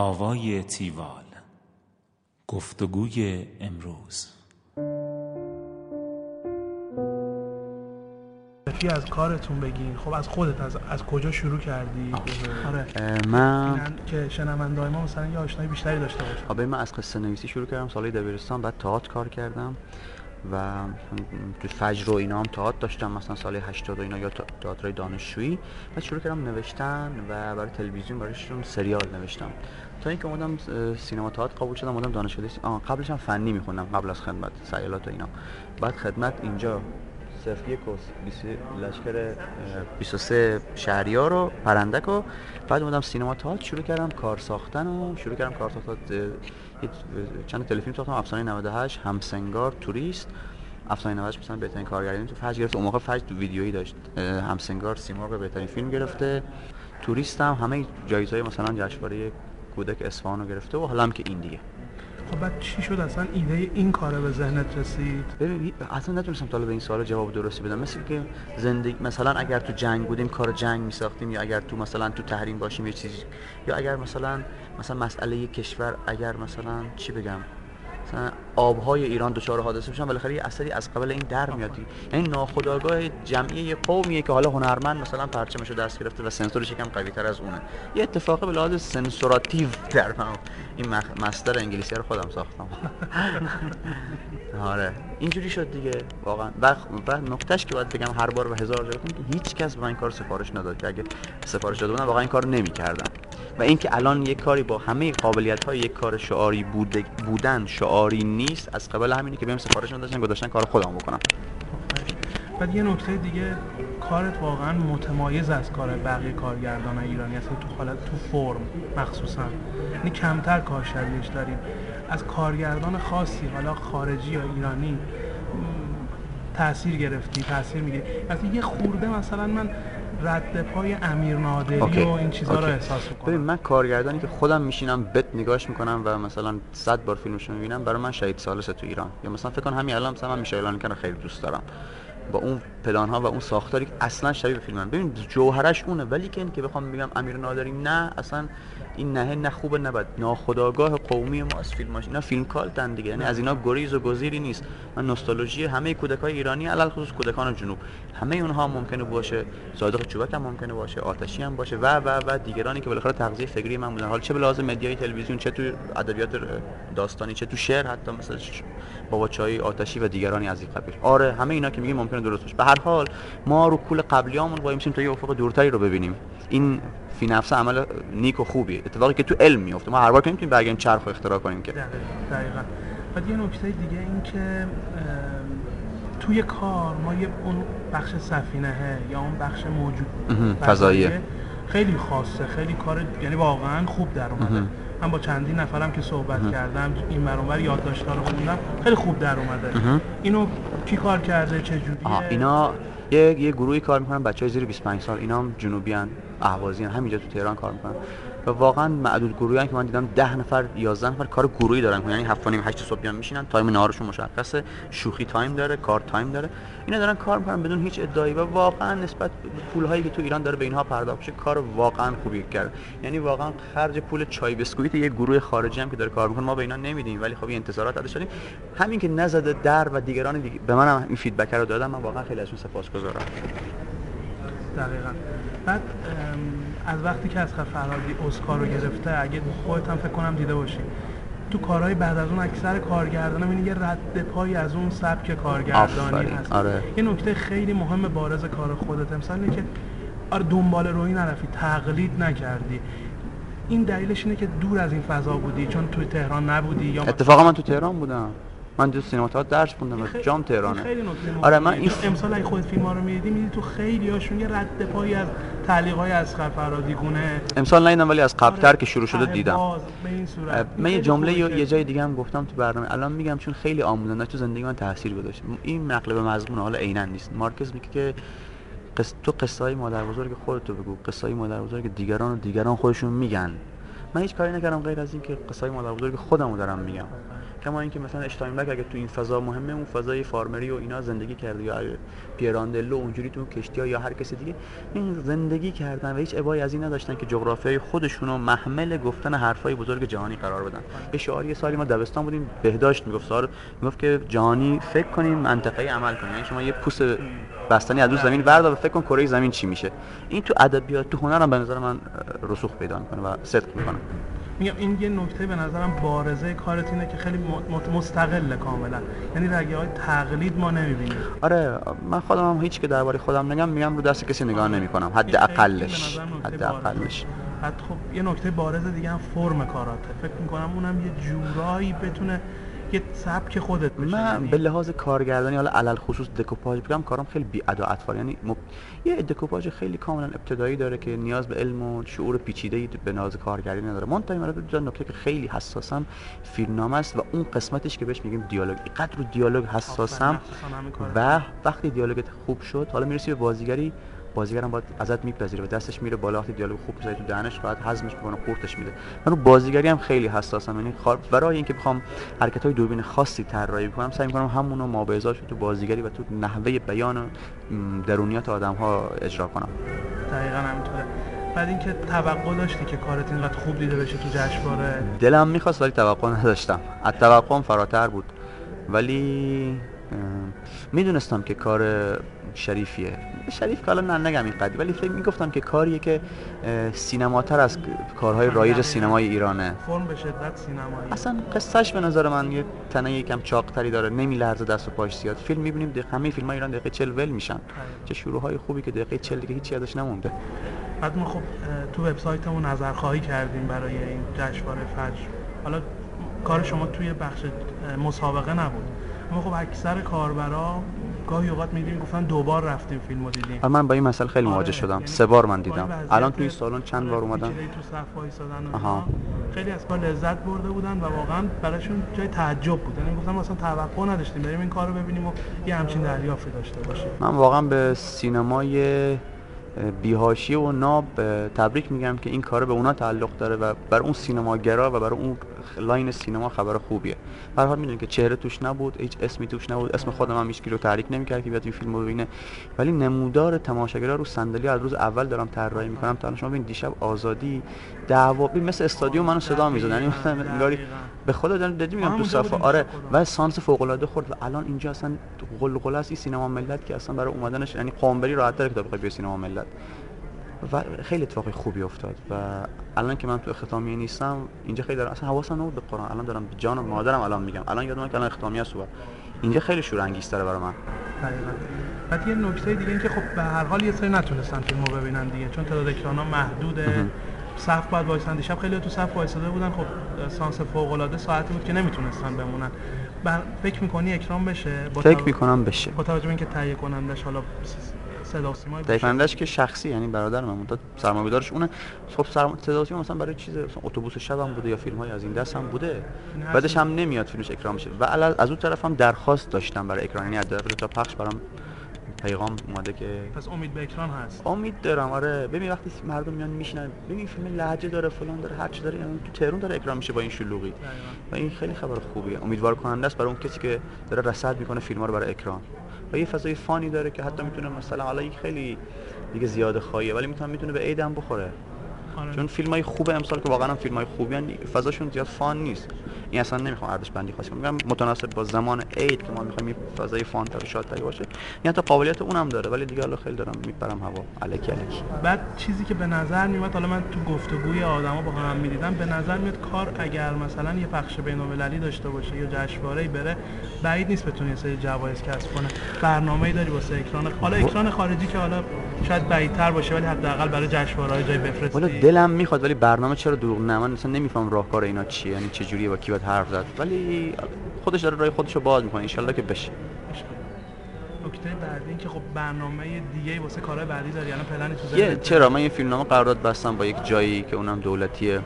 آوای تیوال. گفتگوی امروز. از کارتون بگین؟ خب از خودت از, از کجا شروع کردی؟ آره. من که شنونده ما مثلا یه آشنایی بیشتری داشته باشه آبه من از قصه نویسی شروع کردم سالهای دبیرستان بعد تئاتر کار کردم. و تو فجر و اینا هم تئاتر داشتم مثلا سال 80 و اینا یا تئاترای دانشجویی. بعد شروع کردم نوشتن و برای تلویزیون برایشون سریال نوشتم. تا اینکه اومدم سینما تئاتر قبول شدم اومدم دانشگاه قبلش هم فنی میخوندم قبل از خدمت سیالات و اینا. بعد خدمت اینجا صرف یک و لشکر اه، 23 شهریار رو پرندک و بعد اومدم سینما تئاتر. شروع کردم کار ساختن و شروع کردم کار ساختن. چند تلفیلم ساختم افسانه 98 همسنگار توریست. افسانه 98 مثلا بهترین کارگردانی تو فجر گرفت. اون موقع فجر ویدیویی داشت. همسنگار سیمرغ بهترین فیلم گرفته. توریست هم همه جایزهای مثلا جشنواره کودک اصفهان رو گرفته و حالا هم که این دیگه. خب بعد چی شد اصلا ایده این کاره به ذهنت رسید؟ ببین اصلا نتونستم تا به این سوال جواب درستی بدم. مثل که زندگی مثلا اگر تو جنگ بودیم کار جنگ میساختیم یا اگر تو مثلا تو تحریم باشیم یه چیزی یا اگر مثلا مثلا مسئله کشور اگر مثلا چی بگم؟ مثلا آبهای ایران دچار حادثه بشن بالاخره یه اثری از قبل این در میاد. یعنی ناخودآگاه جمعی یه قومیه که حالا هنرمند مثلا پرچمشو دست گرفته و سنسورش یکم قوی تر از اونه. یه اتفاقی به لحاظ سنسوراتیو در من این مصدر انگلیسی رو خودم ساختم. آره. اینجوری شد دیگه واقعا. و, و نکتهش که باید بگم هر بار و هزار جا که هیچ کس به من کار سفارش نداد که اگه سفارش داده بودن واقعا این کار نمی‌کردم و اینکه الان یک کاری با همه قابلیت های یک کار شعاری بوده بودن شعاری نیست از قبل همینه که بهم سفارش نداشتن گذاشتن کار خودم بکنم. بعد یه نکته دیگه کارت واقعا متمایز از کار بقیه کارگردان ایرانی اصلا تو حالت تو فرم مخصوصا. یعنی کمتر کار شبیهش داریم. از کارگردان خاصی حالا خارجی یا ایرانی تاثیر گرفتی تاثیر می‌گیری. مثلا یه خورده مثلا من رد پای امیر نادری اوکی. و این چیزها رو. احساس ببین می‌کنم من کارگردانی که خودم میشینم بت نگاش می‌کنم و مثلا صد بار فیلمش رو می‌بینم برای من شهید سالسه تو ایران یا مثلا فکر کن همین الان مثلا من میشایل رو خیلی دوست دارم با اون پلان ها و اون ساختاری که اصلا شبیه به فیلم من ببین جوهرش اونه ولی که این که بخوام بگم امیر نادری نه اصلا این نه نه خوبه نه بد. ناخودآگاه قومی ما از فیلماش. اینا فیلم کالتن دیگه. یعنی از اینا گریز و گزیری نیست. من نوستالژی همه کودکای ایرانی علل خصوص کودکان جنوب. همه اونها ممکنه باشه. صادق چوبک هم ممکنه باشه. آتشی هم باشه. و و و دیگرانی که بالاخره تغذیه فکری من بودن حالا چه به لحاظ مدیای تلویزیون چه تو ادبیات داستانی چه تو شعر حتی مثلا بابا چای آتشی و دیگرانی از این قبیل. آره همه اینا که میگیم ممکنه درست باشه. به هر حال ما رو کول قبلیامون وای میسیم تا یه افق دورتری رو ببینیم. این فی نفس عمل نیک و خوبیه. اتفاقی که تو علم میفته. ما هر بار که نمی‌تونیم برگردیم چرخ رو اختراع کنیم که. دقیقا بعد یه نکته دیگه این که توی کار ما یه اون بخش سفینه یا اون بخش موجود فضاییه. فضاییه خیلی خاصه خیلی کار یعنی واقعا خوب در اومده. من با چندین نفرم که صحبت کردم این ور اون ور یادداشت‌ها رو خوندم خیلی خوب در اومده. اینو کی کار کرده؟ چه جوریه؟ اینا یه یه گروهی کار می‌کنن بچه های زیر 25 سال اینا هم جنوبیان اهوازی همینجا تو تهران کار می‌کنن. و واقعا معدود گروهی که من دیدم 10 نفر 11 نفر کار گروهی دارن. یعنی 7 و نیم 8 صبح بیان میشینن time نهارشون مشخصه. شوخی time داره کار time داره. اینا دارن کار می‌کنن بدون هیچ ادعایی و واقعا نسبت پول هایی که تو ایران داره به اینها پرداخت میشه کار واقعا خوبی کرد. یعنی واقعا خرج پول چای بسکویت یه گروه خارجی هم که داره کار می‌کنه ما به اینا نمیدیم. ولی خب این انتظارات ازش داریم. همین که نزده در و دیگران دیگه به منم این فیدبک رو دادن من واقعا خیلی ازشون سپاسگزارم. دقیقا. بعد از وقتی که از فرهادی اسکار رو گرفته اگه خودت هم فکر کنم دیده باشی تو کارهای بعد از اون اکثر کارگردانا می‌بینی یه رد پایی از اون سبک کارگردانی هست. آره. یه نکته خیلی مهم بارز کار خودت امسال اینه که آره دنبال روی نرفتی تقلید نکردی. این دلیلش اینه که دور از این فضا بودی چون توی تهران نبودی یا اتفاقا من تو تهران بودم. من تو سینما تئاتر درس خوندم خیلی- جام تهرانه. خیلی نکته مهمیه. آره من این امسال اگه خودت فیلم ها رو می‌دیدی می‌دیدی تو خیلی هاشون یه رد پایی از تعلیق های اسقر فرادی گونه. امسال ندیدم ولی از قبلتر آره، که شروع شده دیدم. باز، به این صورت. این من یه جمله یه جای دیگه هم گفتم تو برنامه. الان میگم چون خیلی آموزنده تو زندگی من تاثیر گذاشت این نقل به مضمون حالا عینا نیست. مارکز میگه که قص... تو قصه های مادر بزرگ خودتو بگو. قصه های مادر بزرگ دیگران و دیگران خودشون میگن. من هیچ کاری نکردم غیر از اینکه قصه های مادر بزرگ خودمو دارم میگم. کما اینکه مثلا اشتاینبرگ اگه تو این فضا مهمه اون فضای فارمری و اینا زندگی کرده یا پیراندلو اونجوری تو کشتی ها یا هر کسی دیگه این زندگی کردن و هیچ ابایی از این نداشتن که جغرافیای خودشونو محمل گفتن حرفای بزرگ جهانی قرار بدن. به شعاری سالی ما دبستان بودیم بهداشت می‌گفت سال می‌گفت که جهانی فکر کنیم منطقه عمل کنیم یعنی شما یه پوست بستنی از زمین بردار و فکر کن کره زمین چی میشه. این تو ادبیات تو هنرم به نظر من رسوخ پیدا می‌کنه و صدق می‌کنه. میگم این یه نکته به نظرم بارزه کارت اینه که خیلی مستقله کاملا. یعنی رگه های تقلید ما نمی‌بینیم. آره من خودم هم هیچ که درباره خودم نگم میگم رو دست کسی نگاه نمی‌کنم. حد اقلش حد اقلش. خب یه نکته بارز دیگه هم فرم کاراته. فکر می‌کنم اونم یه جورایی بتونه یه سبک خودت بشه من به لحاظ کارگردانی حالا علل خصوص دکوپاژ بگم کارم خیلی بی ادا یعنی مب... یه دکوپاژ خیلی کاملا ابتدایی داره که نیاز به علم و شعور پیچیده به لحاظ کارگردانی نداره. من تا این دو نکته که خیلی حساسم فیلمنامه است و اون قسمتش که بهش میگیم دیالوگ. اینقدر رو دیالوگ حساسم و وقتی دیالوگت خوب شد حالا می‌رسی به بازیگری بازیگرم باید ازت میپذیره و دستش میره بالا. وقتی دیالوگ خوب می‌ذاری تو دهنش بعد هضمش می‌کنه قورتش میده. من رو بازیگری هم خیلی حساسم. یعنی برای اینکه بخوام حرکت های دوربین خاصی طراحی کنم سعی می‌کنم همونو مابعضاش تو بازیگری و تو نحوه بیان درونیات آدم ها اجرا کنم. دقیقا همینطوره. بعد اینکه توقع داشتی که کارت اینقدر خوب دیده بشه تو جشنواره؟ دلم می‌خواست ولی توقع نداشتم. از توقعم فراتر بود. ولی می‌دونستم که کار شریفیه. شریف که نه نگم این قدی ولی فکر می‌گفتم که کاریه که سینماتر از کارهای رایج سینمای ایرانه. فرم به شدت سینمایی. اصلا قصهش به نظر من یه تنه یکم چاقتری داره. نمیلرزه دست و پاش زیاد. فیلم می‌بینیم دقیقه همه فیلم های ایران دقیقه 40 ول میشن. چه شروع های خوبی که دقیقه 40 دیگه هیچی ازش نمونده. بعد ما خب تو وبسایتمون نظرخواهی کردیم برای این جشنواره فجر حالا کار شما توی بخش مسابقه نبود. اما خب اکثر کاربرا گاهی اوقات میدیم گفتن دو بار رفتیم فیلمو دیدیم. من با این مسئله خیلی آره، مواجه شدم. یعنی سه بار من دیدم. الان توی سالن چند بار اومدم؟ تو صف وایسادن خیلی از کار لذت برده بودن و واقعا براشون جای تعجب بود. یعنی گفتم مثلا توقع نداشتیم بریم این کارو ببینیم و یه همچین دریافتی داشته باشیم. من واقعا به سینمای بی‌حاشیه و ناب تبریک میگم که این کار به اونا تعلق داره و بر اون سینماگرا و بر اون line سینما خبر خوبیه. به حال می‌دونید که چهره توش نبود هیچ اسمی توش نبود اسم خودم هم هیچ رو تحریک نمی‌کرد که بیاد این فیلمو ببینه. ولی نمودار تماشاگرا رو صندلی از روز اول دارم طراحی می‌کنم تا شما ببین دیشب آزادی دعوا مثل استادیوم منو صدا می‌زد. یعنی انگاری به خدا دارم دیدی میگم تو صفحه. آره و سانس فوق العاده خورد و الان اینجا اصلا قلقله است این سینما ملت که اصلا برای اومدنش یعنی قامبری راحت تر که بخوای سینما ملت. و خیلی اتفاقی خوبی افتاد و الان که من تو اختتامیه نیستم اینجا خیلی دارم اصلا حواسم نبود به قرآن. الان دارم به جان و مادرم الان میگم. الان یادم که الان اختتامیه است اینجا خیلی شور انگیز برای من. بعد یه نکته دیگه این که خب به هر حال یه سری نتونستن فیلمو ببینن دیگه چون تعداد اکرانا محدوده. صف باید وایسن. دیشب خیلی تو صف وایساده بودن. خب سانس فوق العاده ساعتی بود که نمی‌تونستن بمونن. بر... فکر می‌کنی اکرام بشه؟ با فکر می‌کنم بشه. با توجه به اینکه تهیه کنندش حالا صدا سیمای که شخصی یعنی برادر من مدت سرمایه‌گذارش اونه. خب صدا سیما مثلا برای چیز مثلا اتوبوس شب هم بوده یا فیلم های از این دست هم بوده. بعدش هم نمیاد فیلمش اکرام بشه. و از اون طرف هم درخواست داشتم برای اکران. یعنی از تا پخش برام پیغام اومده که پس امید به اکران هست. امید دارم آره. ببین وقتی مردم میان میشنن ببین فیلم لهجه داره فلان داره هر چی داره یعنی تو تهران داره اکرام میشه با این شلوغی. و این خیلی خبر خوبیه. امیدوار کننده است برای اون کسی که داره رصد می‌کنه فیلم رو برای اکران. و یه فضای فانی داره که حتی می‌تونه مثلا حالا خیلی دیگه زیاد خواهیه ولی می‌تونه می‌تونه به عیدم بخوره. آره. چون فیلم های خوب امسال که واقعا فیلم های خوبی هن فضاشون زیاد فان نیست. این اصلا نمی‌خوام ارزش بندی خاصی کنم. متناسب با زمان عید که ما می‌خوایم این فضای فان تر شاد تری باشه. این حتی قابلیت اونم داره ولی دیگه حالا خیلی دارم میپرم هوا. الکی الکی. بعد چیزی که به نظر میاد حالا من تو گفتگوی آدما با هم می‌دیدم به نظر میاد کار اگر مثلا یه پخش بین‌المللی داشته باشه یا جشنواره‌ای بره بعید نیست بتونه یه سری جوایز کسب کنه. برنامه‌ای داری واسه اکران حالا اکران خارجی که حالا شاید بعیدتر باشه ولی حداقل برای جشنواره‌های جای بفرستی. دلم می‌خواد ولی برنامه چرا دروغ نه؟ من مثلا نمیفهم راهکار اینا چیه یعنی چه جوریه با کی باید حرف زد ولی خودش داره راه خودش رو باز می‌کنه ان که بشه. نکته بعدی این که خب برنامه دیگه واسه کارهای بعدی داری الان پلن تو یه چرا؟ من یه فیلمنامه قرارداد بستم با یک جایی که اونم دولتیه.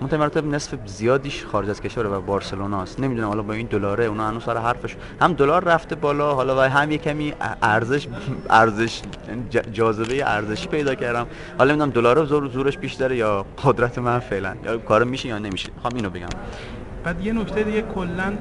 منتها مرتب نصف زیادیش خارج از کشور و بارسلونا است. نمی‌دونم حالا با این دلاره اونا هنوز سر حرفش هم دلار رفته بالا حالا و هم یه کمی ارزش ارزش جاذبه ارزشی پیدا کردم. حالا نمی‌دونم دلار زور زورش بیشتره یا قدرت من فعلا. یا کار میشه یا نمیشه. می‌خوام اینو بگم. بعد یه نکته دیگه کلا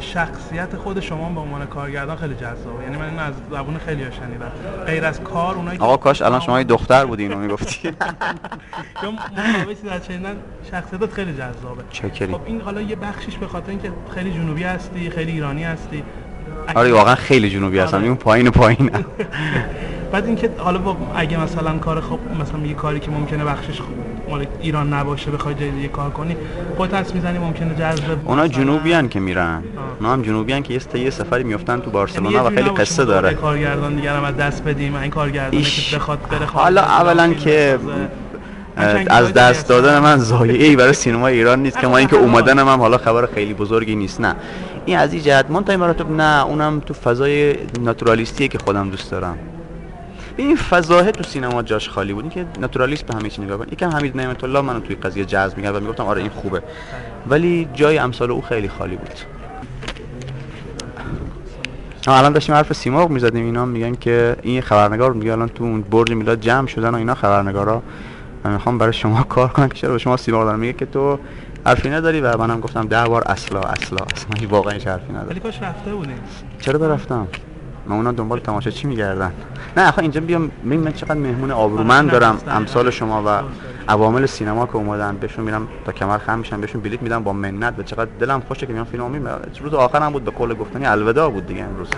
شخصیت خود شما به عنوان کارگردان خیلی جذابه. یعنی من اینو از زبون خیلی ها شنیدم. غیر از کار اونایی که آقا کاش الان شما یه دختر بودی اینو می‌گفتی. مصاحبه در شنیدن شخصیتت خیلی جذابه. چکری خب این حالا یه بخشیش به خاطر اینکه خیلی جنوبی هستی خیلی ایرانی هستی. آره واقعا خیلی جنوبی هستم. آره. اون پایین پایین بعد اینکه حالا با اگه مثلا کار خب مثلا یه کاری که ممکنه بخشش خب مال ایران نباشه بخوای جای دیگه کار کنی خودت حدس می‌زنی ممکنه جذب اونا جنوبیان که میرن. اونا هم جنوبیان که یه یه سفری میفتن تو یعنی بارسلونا یه و خیلی قصه داره. کارگردان دیگر هم از دست بدیم این کارگردانی ایش. که بخواد بره حالا اولا که از دست دیگه دادن. من ضایعه ای برای سینما ایران نیست که ما اینکه اومدن هم حالا خبر خیلی بزرگی نیست نه. این از این جهت منتهی مراتب نه اونم تو فضای ناتورالیستیه که خودم دوست دارم. این فضاه تو سینما جاش خالی بود. اینکه ناتورالیست به همه چی نگاه کن یکم حمید نعمت الله منو توی قضیه جذب می‌کرد و می‌گفتم آره این خوبه. ولی جای امثال او خیلی خالی بود. ها الان داشتیم حرف سیمرغ می‌زدیم. اینا میگن که این خبرنگار میگه الان تو اون برج میلاد جمع شدن و اینا خبرنگارا. من می‌خوام برای شما کار کنم که چرا به شما سیمرغ دارم میگه که تو حرفی نداری و منم گفتم ده بار اصلا اصلا اصلا. واقعا هیچ حرفی نداری ولی کاش رفته بودیم. چرا برفتم؟ من اونا دنبال تماشا چی میگردن. نه آخه اینجا بیام ببین من چقدر مهمون آبرومند دارم. امثال شما و. عوامل سینما که اومدن بهشون میرم تا کمر خم میشم بهشون بلیط میدم با منت. و چقدر دلم خوشه که میام فیلمو می‌بینم روز آخرم بود به قول گفتنی الوداع بود دیگه امروز.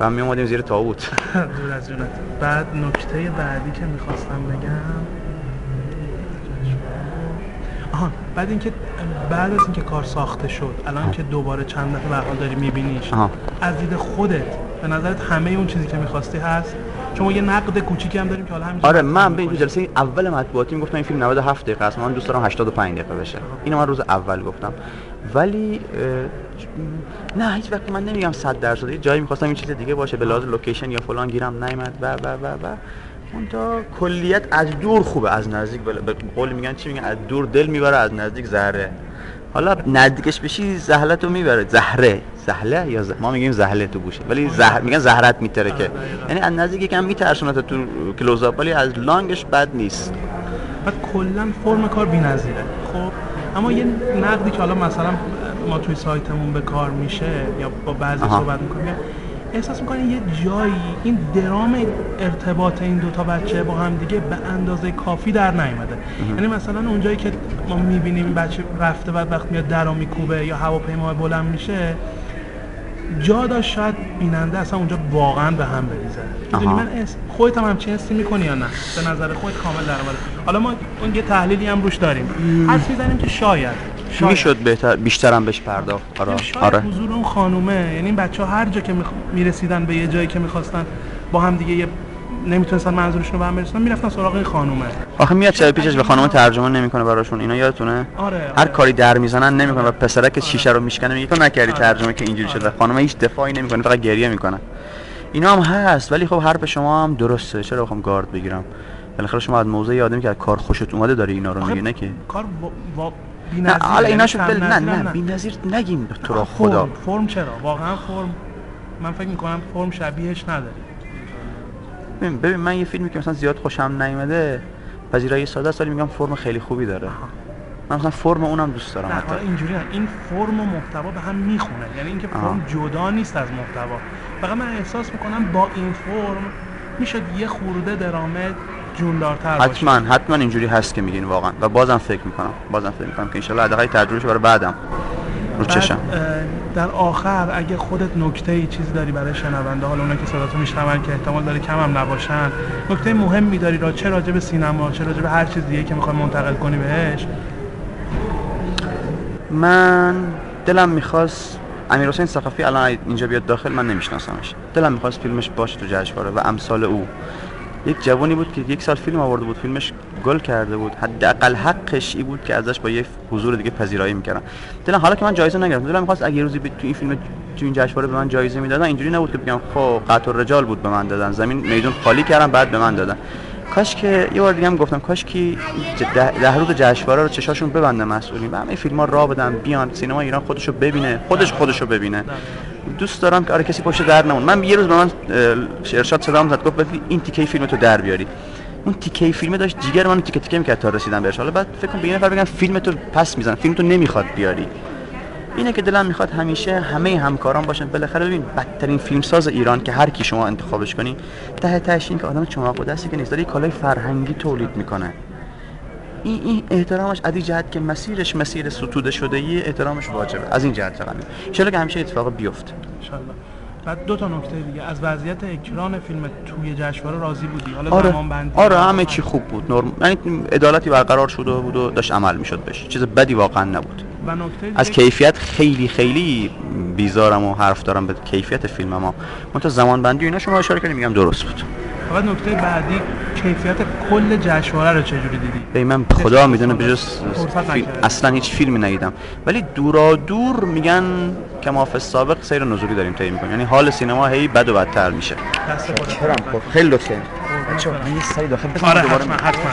و هم میومدیم زیر تابوت. دور از جونت. بعد نکته بعدی که می‌خواستم بگم. آها بعد اینکه بعد از اینکه کار ساخته شد الان که دوباره چند دفعه به داری میبینیش. از دید خودت به نظرت همه اون چیزی که می‌خواستی هست؟ چون ما یه نقد کوچیکی هم داریم که حالا همینجا آره من به این. جلسه اول مطبوعاتی می‌گفتم این فیلم 97 دقیقه است. من دوست دارم 85 دقیقه بشه. اینو من روز اول گفتم. ولی نه هیچ وقت من نمیگم 100 درصد. یه جایی می‌خواستم این چیز دیگه باشه به لحاظ لوکیشن یا فلان گیرم نیامد و و و و. اون تا کلیت از دور خوبه از نزدیک. بل- به قول میگن چی میگن؟ از دور دل می‌بره از نزدیک زهره حالا نزدیکش بشی زهلت رو می‌بره. زهره. زهله یا ز... ما میگیم زهله تو گوشه. ولی زهر میگن زهرت میترکه دقیقاً. یعنی از نزدیک یکم میترسونت تو کلوزآپ ولی از لانگش بد نیست. بعد کلا فرم کار بی‌نظیره. خب اما یه نقدی که حالا مثلا ما توی سایتمون به کار میشه یا با بعضی. صحبت می‌کنیم احساس می‌کنین یه جایی این درام ارتباط این دوتا بچه با هم دیگه به اندازه کافی در نیومده یعنی مثلا اونجایی که ما می‌بینیم بچه رفته بعد وقت میاد در رو میکوبه یا هواپیما بلند میشه جا داشت شاید بیننده اصلا اونجا واقعا به هم بریزه. می‌دونی. من اس... خودت هم همچین حسی می‌کنی یا نه؟ به نظر خودت کامل در حالا ما اون یه تحلیلی هم روش داریم. حس می‌زنیم که شاید. می‌شد بهتر بیشترم بهش پرداخت. آره شاید آره. حضور اون خانومه. یعنی بچه ها هر جا که میخ... می‌رسیدن به یه جایی که می‌خواستن با هم دیگه یه نمی‌تونستن منظورشون رو به هم برسونن می‌رفتن سراغ این خانومه. آخه میاد شب پیشش به خانم ترجمه نمی‌کنه براشون؟ اینا یادتونه؟ آره هر آره. کاری در می‌زنن نمی‌کنه و پسرک شیشه رو میشکنه میگه تو نکردی ترجمه که اینجوری شده. خانم هیچ دفاعی نمی‌کنه فقط گریه می‌کنه. اینا هم هست ولی خب حرف شما هم درسته. چرا بخوام گارد بگیرم؟ بالاخره شما از موضع آدمی که کار خوشت اومده داری اینا رو میگه نه که؟ کار با... با... نه. حالا یعنی اینا شد کم بل نه نه بی‌نظیر نگیم تو را فرم. خدا فرم چرا واقعا فرم من فکر می‌کنم فرم شبیهش نداری ببین ببین من یه فیلمی که مثلا زیاد خوشم نیومده پذیرایی ساده است ولی میگم فرم خیلی خوبی داره من مثلا فرم اونم دوست دارم نه حتی حالا اینجوری نه. این فرم و محتوا به هم می‌خونه یعنی اینکه فرم آه. جدا نیست از محتوا فقط من احساس می‌کنم با این فرم می‌شد یه خورده درامه جوندارتر باشه حتما حتما اینجوری هست که میگین واقعا. و بازم فکر می‌کنم بازم فکر می‌کنم که انشالله حداقل تجربهش برای بعدم. رو چشم. در آخر اگه خودت نکته ای چیزی داری برای شنونده حالا اونا که صداتو میشنون که احتمال داره کم هم نباشن نکته مهمی داری را چه راجع به سینما چه راجع به هر چیز دیگه که می‌خوای منتقل کنی بهش؟ من دلم می‌خواست امیر حسین ثقافی الان اینجا بیاد داخل من نمیشناسمش. دلم می‌خواست فیلمش باشه تو جشنواره و امثال او. یک جوانی بود که یک سال فیلم آورده بود فیلمش گل کرده بود. حداقل حقش ای بود که ازش با یه حضور دیگه پذیرایی می‌کردم دلم حالا که من جایزه نگرفتم دلم می‌خواست اگه روزی تو این فیلم تو این جشنواره به من جایزه می‌دادن اینجوری نبود که بگم خب قطع الرجال بود به من دادن. زمین میدون خالی کردم بعد به من دادن. کاش که یه بار دیگه هم گفتم کاش که ده, ده روز جشنواره رو چشاشون ببندن مسئولین. و همه فیلم ها را بدن بیان سینما ایران خودشو ببینه خودش خودشو ببینه. دوست دارم که آره کسی پشت در نمون. من یه روز به من ارشاد صدام زد گفت این تیکه فیلم تو در بیاری. اون تیکه فیلم داشت جیگر من تیکه تیکه می‌کرد تا رسیدم بهش. حالا بعد فکر کنم به یه نفر بگم فیلم تو پس میزن فیلم تو نمی‌خواد بیاری. اینه که دلم می‌خواد همیشه همه همکاران باشن. بالاخره ببین بدترین فیلمساز ایران که هر کی شما انتخابش کنی ته تهش این که آدم چماق دستی که نیست. داره کالای فرهنگی تولید می‌کنه. این این احترامش از این جهت که مسیرش مسیر ستوده شده یه احترامش واجبه. از این جهت فقط. ان که همیشه اتفاق بیفته. انشالله بعد دو تا نکته دیگه. از وضعیت اکران فیلم توی جشنواره راضی بودی؟ حالا آره. بندی آره همه چی خوب بود. نرم یعنی عدالتی برقرار شده بود و داشت عمل می‌شد بشه چیز بدی واقعا نبود. و نکته از کیفیت خیلی خیلی بیزارم و حرف دارم به کیفیت فیلم ما منتها زمان بندی اینا شما اشاره کردیم میگم درست بود. فقط نکته بعدی. کیفیت کل جشنواره رو چجوری دیدی به من خدا می‌دونه بجز. اصلا هیچ فیلمی ندیدم ولی دورا دور میگن که ما فی سابق سیر نزولی داریم طی می‌کنیم یعنی حال سینما هی بد و بدتر میشه. خیلی لطفه قربونت برم. من یه سری داخل آره حتما حتما